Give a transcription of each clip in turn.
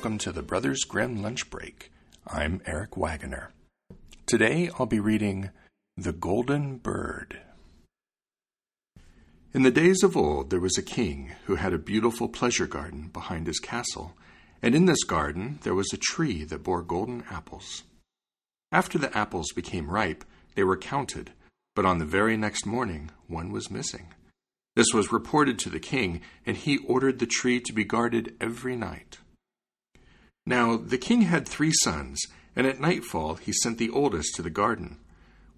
welcome to the Brothers Grimm Lunch Break. I'm Eric Wagoner. Today I'll be reading The Golden Bird. In the days of old, there was a king who had a beautiful pleasure garden behind his castle, and in this garden there was a tree that bore golden apples. After the apples became ripe, they were counted, but on the very next morning one was missing. This was reported to the king, and he ordered the tree to be guarded every night. Now the king had three sons, and at nightfall he sent the oldest to the garden.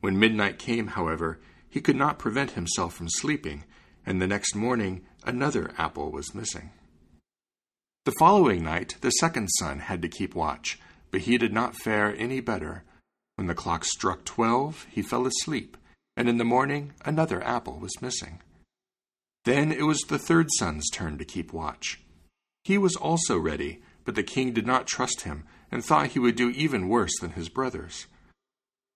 When midnight came, however, he could not prevent himself from sleeping, and the next morning another apple was missing. The following night the second son had to keep watch, but he did not fare any better. When the clock struck twelve, he fell asleep, and in the morning another apple was missing. Then it was the third son's turn to keep watch. He was also ready, but the king did not trust him and thought he would do even worse than his brothers.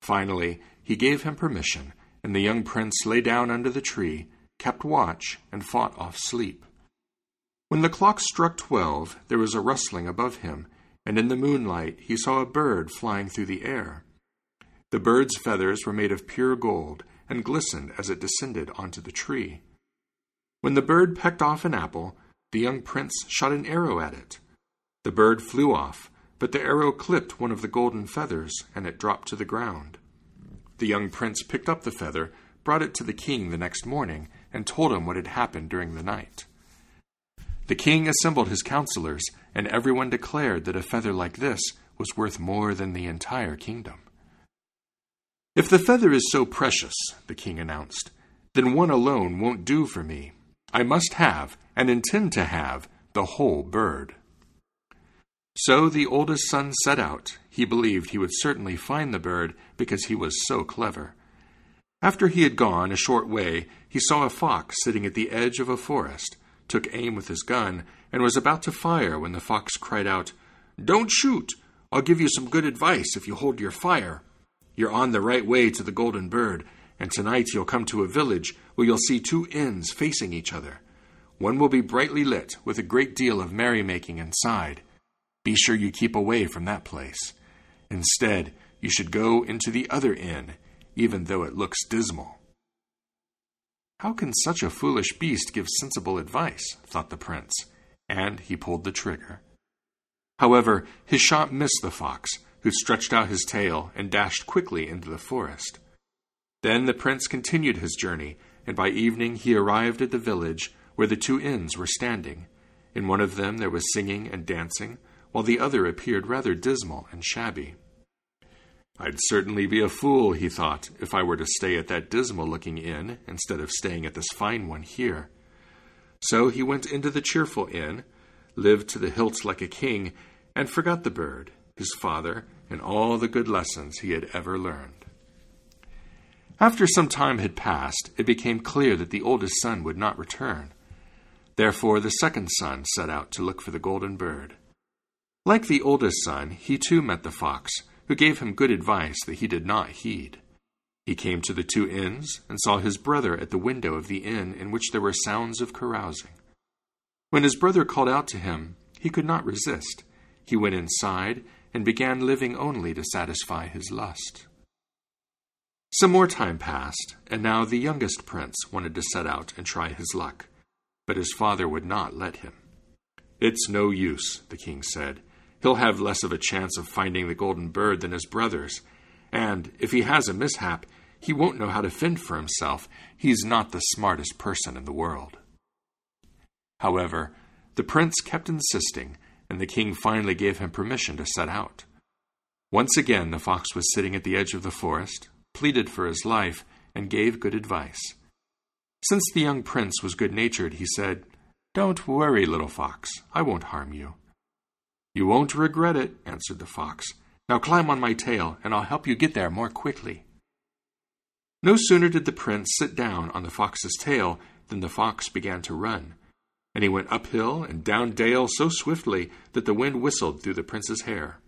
Finally, he gave him permission, and the young prince lay down under the tree, kept watch, and fought off sleep. When the clock struck twelve, there was a rustling above him, and in the moonlight he saw a bird flying through the air. The bird's feathers were made of pure gold and glistened as it descended onto the tree. When the bird pecked off an apple, the young prince shot an arrow at it. The bird flew off, but the arrow clipped one of the golden feathers, and it dropped to the ground. The young prince picked up the feather, brought it to the king the next morning, and told him what had happened during the night. The king assembled his counselors, and everyone declared that a feather like this was worth more than the entire kingdom. If the feather is so precious, the king announced, then one alone won't do for me. I must have, and intend to have, the whole bird. So the oldest son set out. He believed he would certainly find the bird because he was so clever. After he had gone a short way, he saw a fox sitting at the edge of a forest, took aim with his gun, and was about to fire when the fox cried out, Don't shoot! I'll give you some good advice if you hold your fire. You're on the right way to the golden bird, and tonight you'll come to a village where you'll see two inns facing each other. One will be brightly lit, with a great deal of merrymaking inside. Be sure you keep away from that place. Instead, you should go into the other inn, even though it looks dismal. How can such a foolish beast give sensible advice? thought the prince, and he pulled the trigger. However, his shot missed the fox, who stretched out his tail and dashed quickly into the forest. Then the prince continued his journey, and by evening he arrived at the village where the two inns were standing. In one of them there was singing and dancing, while the other appeared rather dismal and shabby. I'd certainly be a fool, he thought, if I were to stay at that dismal looking inn instead of staying at this fine one here. So he went into the cheerful inn, lived to the hilt like a king, and forgot the bird, his father, and all the good lessons he had ever learned. After some time had passed, it became clear that the oldest son would not return. Therefore the second son set out to look for the golden bird. Like the oldest son, he too met the fox, who gave him good advice that he did not heed. He came to the two inns and saw his brother at the window of the inn in which there were sounds of carousing. When his brother called out to him, he could not resist. He went inside and began living only to satisfy his lust. Some more time passed, and now the youngest prince wanted to set out and try his luck, but his father would not let him. It's no use, the king said. He'll have less of a chance of finding the golden bird than his brothers, and if he has a mishap, he won't know how to fend for himself. He's not the smartest person in the world. However, the prince kept insisting, and the king finally gave him permission to set out. Once again, the fox was sitting at the edge of the forest, pleaded for his life, and gave good advice. Since the young prince was good natured, he said, Don't worry, little fox, I won't harm you. You won't regret it, answered the fox. Now climb on my tail, and I'll help you get there more quickly. No sooner did the prince sit down on the fox's tail than the fox began to run, and he went uphill and down dale so swiftly that the wind whistled through the prince's hair.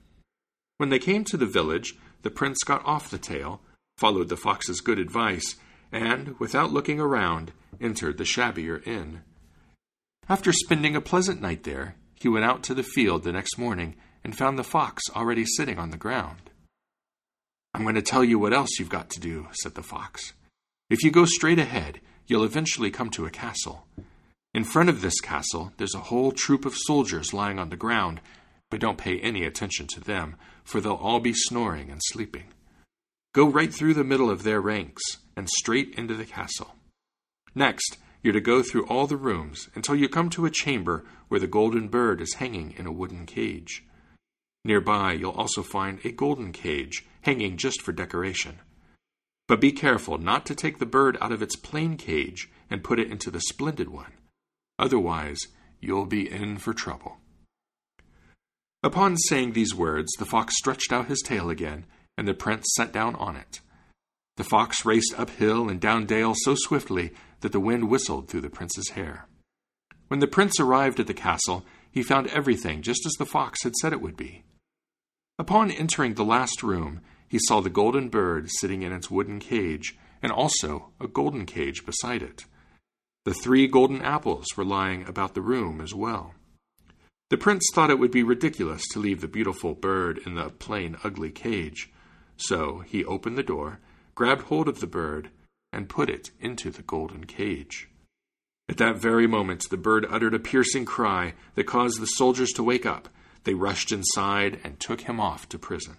When they came to the village, the prince got off the tail, followed the fox's good advice, and, without looking around, entered the shabbier inn. After spending a pleasant night there, he went out to the field the next morning and found the fox already sitting on the ground. I'm going to tell you what else you've got to do, said the fox. If you go straight ahead, you'll eventually come to a castle. In front of this castle, there's a whole troop of soldiers lying on the ground, but don't pay any attention to them, for they'll all be snoring and sleeping. Go right through the middle of their ranks and straight into the castle. Next, you're to go through all the rooms until you come to a chamber where the golden bird is hanging in a wooden cage. Nearby, you'll also find a golden cage hanging just for decoration. But be careful not to take the bird out of its plain cage and put it into the splendid one. Otherwise, you'll be in for trouble. Upon saying these words, the fox stretched out his tail again, and the prince sat down on it. The fox raced up hill and down dale so swiftly that the wind whistled through the prince's hair. When the prince arrived at the castle, he found everything just as the fox had said it would be. Upon entering the last room, he saw the golden bird sitting in its wooden cage, and also a golden cage beside it. The three golden apples were lying about the room as well. The prince thought it would be ridiculous to leave the beautiful bird in the plain, ugly cage, so he opened the door, grabbed hold of the bird, and put it into the golden cage. At that very moment, the bird uttered a piercing cry that caused the soldiers to wake up. They rushed inside and took him off to prison.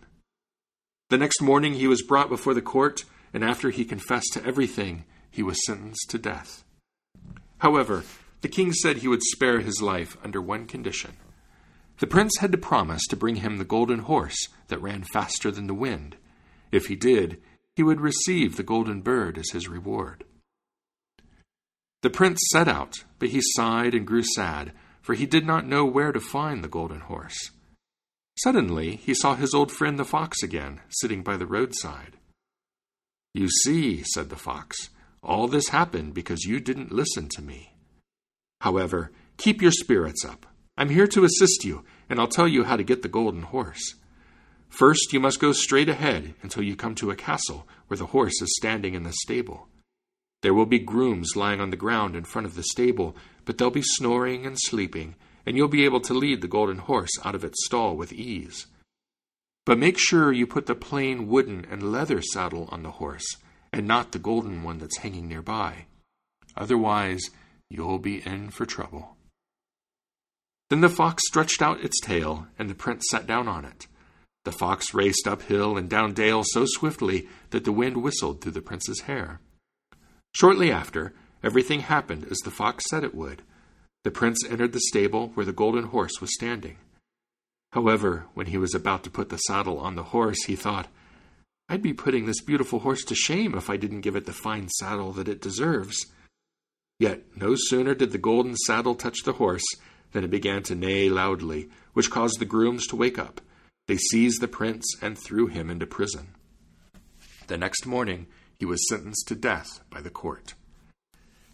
The next morning he was brought before the court, and after he confessed to everything, he was sentenced to death. However, the king said he would spare his life under one condition. The prince had to promise to bring him the golden horse that ran faster than the wind. If he did, he would receive the golden bird as his reward. The prince set out, but he sighed and grew sad, for he did not know where to find the golden horse. Suddenly, he saw his old friend the fox again, sitting by the roadside. You see, said the fox, all this happened because you didn't listen to me. However, keep your spirits up. I'm here to assist you, and I'll tell you how to get the golden horse. First, you must go straight ahead until you come to a castle where the horse is standing in the stable. There will be grooms lying on the ground in front of the stable, but they'll be snoring and sleeping, and you'll be able to lead the golden horse out of its stall with ease. But make sure you put the plain wooden and leather saddle on the horse, and not the golden one that's hanging nearby. Otherwise, you'll be in for trouble. Then the fox stretched out its tail, and the prince sat down on it. The fox raced up hill and down dale so swiftly that the wind whistled through the prince's hair. Shortly after, everything happened as the fox said it would. The prince entered the stable where the golden horse was standing. However, when he was about to put the saddle on the horse, he thought, I'd be putting this beautiful horse to shame if I didn't give it the fine saddle that it deserves. Yet no sooner did the golden saddle touch the horse than it began to neigh loudly, which caused the grooms to wake up. They seized the prince and threw him into prison. The next morning, he was sentenced to death by the court.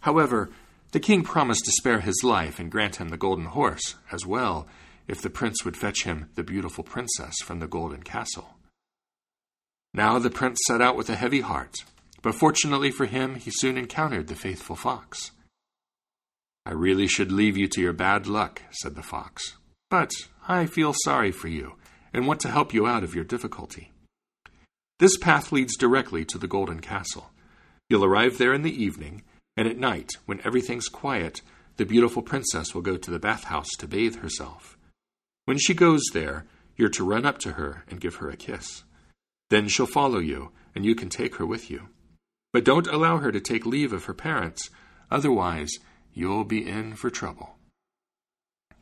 However, the king promised to spare his life and grant him the golden horse as well, if the prince would fetch him the beautiful princess from the golden castle. Now the prince set out with a heavy heart, but fortunately for him, he soon encountered the faithful fox. I really should leave you to your bad luck, said the fox, but I feel sorry for you and want to help you out of your difficulty. This path leads directly to the Golden Castle. You'll arrive there in the evening, and at night, when everything's quiet, the beautiful princess will go to the bathhouse to bathe herself. When she goes there, you're to run up to her and give her a kiss. Then she'll follow you, and you can take her with you. But don't allow her to take leave of her parents, otherwise, you'll be in for trouble.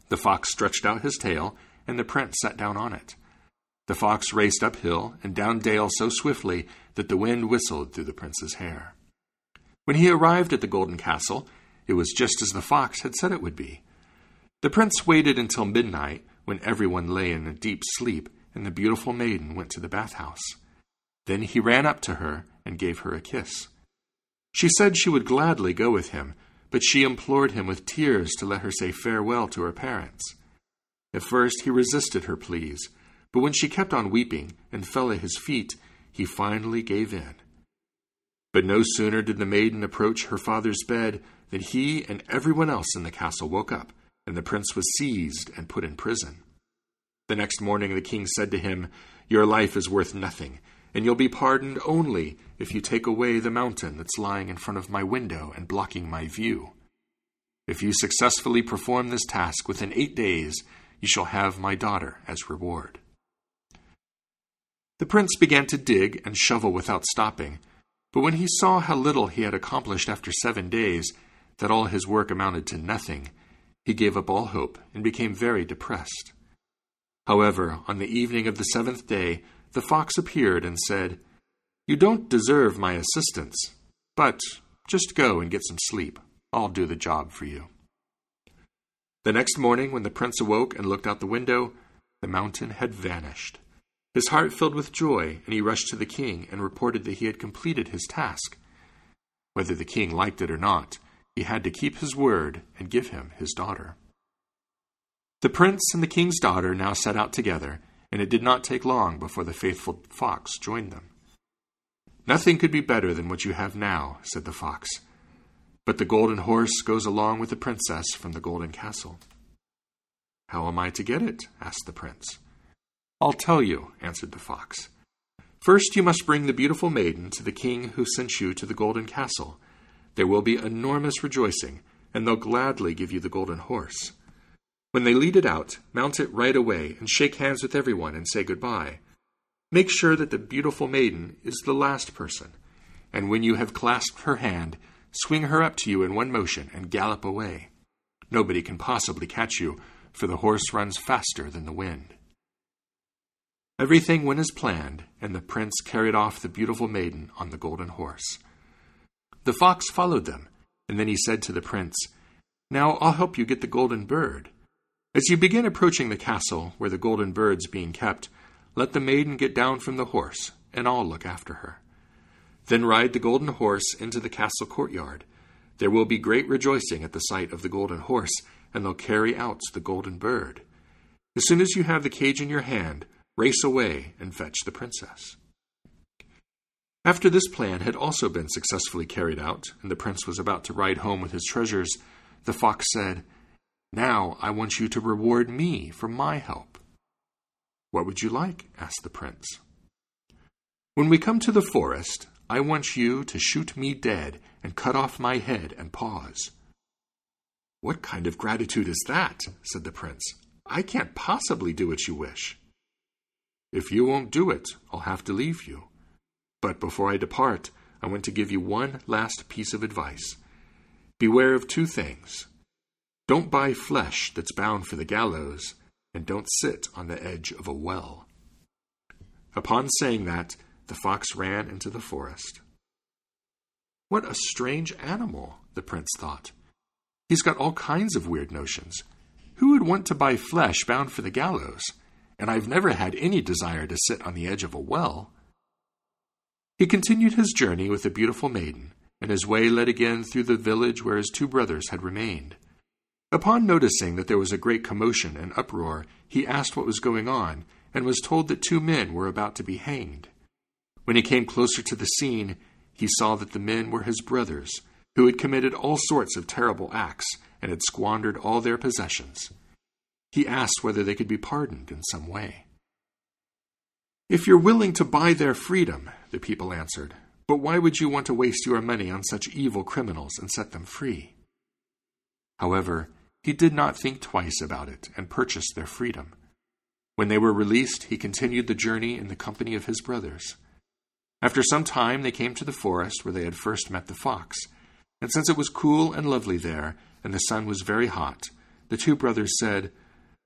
The fox stretched out his tail, and the prince sat down on it. The fox raced up hill and down dale so swiftly that the wind whistled through the prince's hair. When he arrived at the golden castle, it was just as the fox had said it would be. The prince waited until midnight, when everyone lay in a deep sleep, and the beautiful maiden went to the bathhouse. Then he ran up to her and gave her a kiss. She said she would gladly go with him, but she implored him with tears to let her say farewell to her parents. At first he resisted her pleas but when she kept on weeping and fell at his feet, he finally gave in. But no sooner did the maiden approach her father's bed than he and everyone else in the castle woke up, and the prince was seized and put in prison. The next morning the king said to him, Your life is worth nothing, and you'll be pardoned only if you take away the mountain that's lying in front of my window and blocking my view. If you successfully perform this task within eight days, you shall have my daughter as reward. The prince began to dig and shovel without stopping, but when he saw how little he had accomplished after seven days, that all his work amounted to nothing, he gave up all hope and became very depressed. However, on the evening of the seventh day, the fox appeared and said, You don't deserve my assistance, but just go and get some sleep. I'll do the job for you. The next morning, when the prince awoke and looked out the window, the mountain had vanished. His heart filled with joy, and he rushed to the king and reported that he had completed his task. Whether the king liked it or not, he had to keep his word and give him his daughter. The prince and the king's daughter now set out together, and it did not take long before the faithful fox joined them. Nothing could be better than what you have now, said the fox. But the golden horse goes along with the princess from the golden castle. How am I to get it? asked the prince. I'll tell you, answered the fox. First, you must bring the beautiful maiden to the king who sent you to the golden castle. There will be enormous rejoicing, and they'll gladly give you the golden horse. When they lead it out, mount it right away and shake hands with everyone and say goodbye. Make sure that the beautiful maiden is the last person, and when you have clasped her hand, swing her up to you in one motion and gallop away. Nobody can possibly catch you, for the horse runs faster than the wind. Everything went as planned, and the prince carried off the beautiful maiden on the golden horse. The fox followed them, and then he said to the prince, Now I'll help you get the golden bird. As you begin approaching the castle where the golden bird's being kept, let the maiden get down from the horse, and I'll look after her. Then ride the golden horse into the castle courtyard. There will be great rejoicing at the sight of the golden horse, and they'll carry out the golden bird. As soon as you have the cage in your hand, race away and fetch the princess. After this plan had also been successfully carried out, and the prince was about to ride home with his treasures, the fox said, Now I want you to reward me for my help. What would you like? asked the prince. When we come to the forest, I want you to shoot me dead and cut off my head and paws. What kind of gratitude is that? said the prince. I can't possibly do what you wish. If you won't do it, I'll have to leave you. But before I depart, I want to give you one last piece of advice. Beware of two things. Don't buy flesh that's bound for the gallows, and don't sit on the edge of a well. Upon saying that, the fox ran into the forest. What a strange animal, the prince thought. He's got all kinds of weird notions. Who would want to buy flesh bound for the gallows? And I've never had any desire to sit on the edge of a well. He continued his journey with the beautiful maiden, and his way led again through the village where his two brothers had remained. Upon noticing that there was a great commotion and uproar, he asked what was going on, and was told that two men were about to be hanged. When he came closer to the scene, he saw that the men were his brothers, who had committed all sorts of terrible acts and had squandered all their possessions. He asked whether they could be pardoned in some way. If you're willing to buy their freedom, the people answered, but why would you want to waste your money on such evil criminals and set them free? However, he did not think twice about it and purchased their freedom. When they were released, he continued the journey in the company of his brothers. After some time, they came to the forest where they had first met the fox, and since it was cool and lovely there, and the sun was very hot, the two brothers said,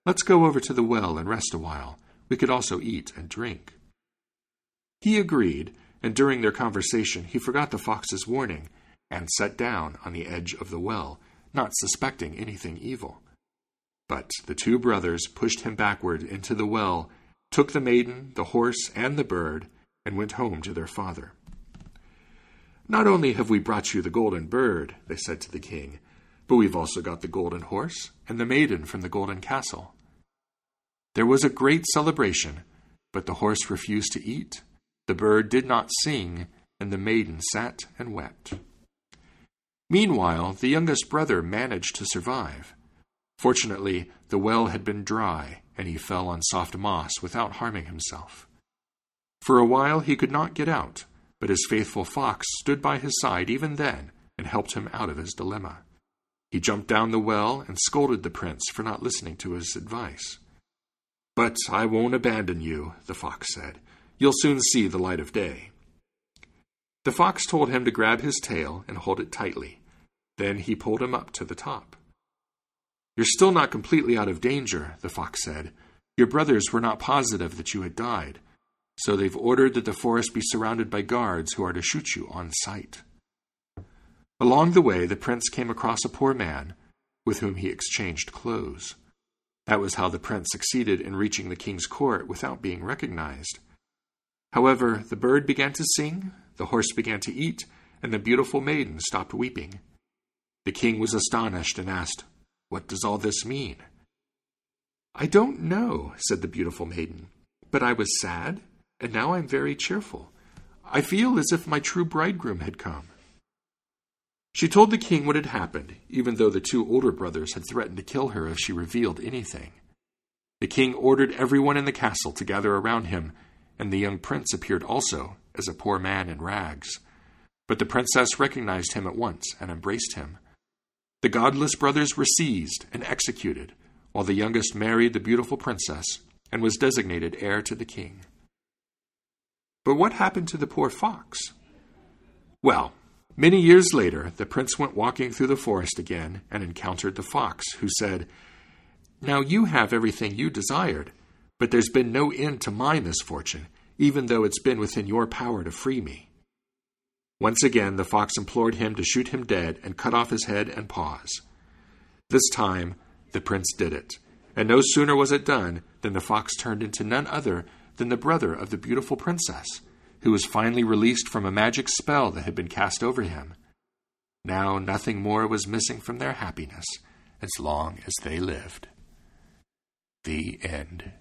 Let's go over to the well and rest a while. We could also eat and drink. He agreed, and during their conversation he forgot the fox's warning, and sat down on the edge of the well, not suspecting anything evil. But the two brothers pushed him backward into the well, took the maiden, the horse, and the bird, and went home to their father. Not only have we brought you the golden bird, they said to the king, but we've also got the golden horse and the maiden from the golden castle. There was a great celebration, but the horse refused to eat, the bird did not sing, and the maiden sat and wept. Meanwhile, the youngest brother managed to survive. Fortunately, the well had been dry, and he fell on soft moss without harming himself. For a while he could not get out, but his faithful fox stood by his side even then and helped him out of his dilemma. He jumped down the well and scolded the prince for not listening to his advice. But I won't abandon you, the fox said. You'll soon see the light of day. The fox told him to grab his tail and hold it tightly. Then he pulled him up to the top. You're still not completely out of danger, the fox said. Your brothers were not positive that you had died, so they've ordered that the forest be surrounded by guards who are to shoot you on sight. Along the way, the prince came across a poor man with whom he exchanged clothes. That was how the prince succeeded in reaching the king's court without being recognized. However, the bird began to sing, the horse began to eat, and the beautiful maiden stopped weeping. The king was astonished and asked, What does all this mean? I don't know, said the beautiful maiden, but I was sad, and now I'm very cheerful. I feel as if my true bridegroom had come. She told the king what had happened, even though the two older brothers had threatened to kill her if she revealed anything. The king ordered everyone in the castle to gather around him, and the young prince appeared also, as a poor man in rags. But the princess recognized him at once and embraced him. The godless brothers were seized and executed, while the youngest married the beautiful princess and was designated heir to the king. But what happened to the poor fox? Well, Many years later, the prince went walking through the forest again and encountered the fox, who said, Now you have everything you desired, but there's been no end to my misfortune, even though it's been within your power to free me. Once again, the fox implored him to shoot him dead and cut off his head and paws. This time, the prince did it, and no sooner was it done than the fox turned into none other than the brother of the beautiful princess who was finally released from a magic spell that had been cast over him. Now nothing more was missing from their happiness as long as they lived. The end.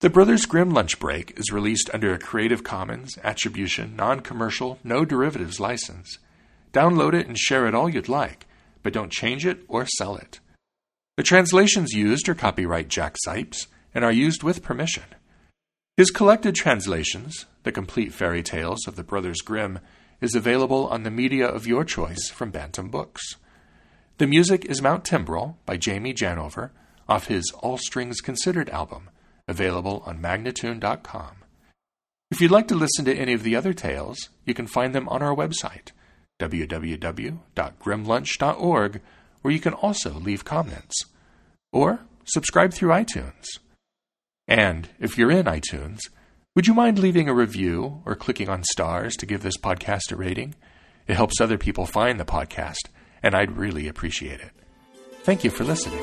The Brothers Grimm Lunch Break is released under a Creative Commons Attribution, Non Commercial, No Derivatives license. Download it and share it all you'd like, but don't change it or sell it. The translations used are copyright Jack Zipes and are used with permission. His collected translations, The Complete Fairy Tales of the Brothers Grimm, is available on the media of your choice from Bantam Books. The music is Mount Timbrel by Jamie Janover off his All Strings Considered album, available on Magnatune.com. If you'd like to listen to any of the other tales, you can find them on our website, www.grimlunch.org, where you can also leave comments. Or subscribe through iTunes. And if you're in iTunes, would you mind leaving a review or clicking on stars to give this podcast a rating? It helps other people find the podcast, and I'd really appreciate it. Thank you for listening.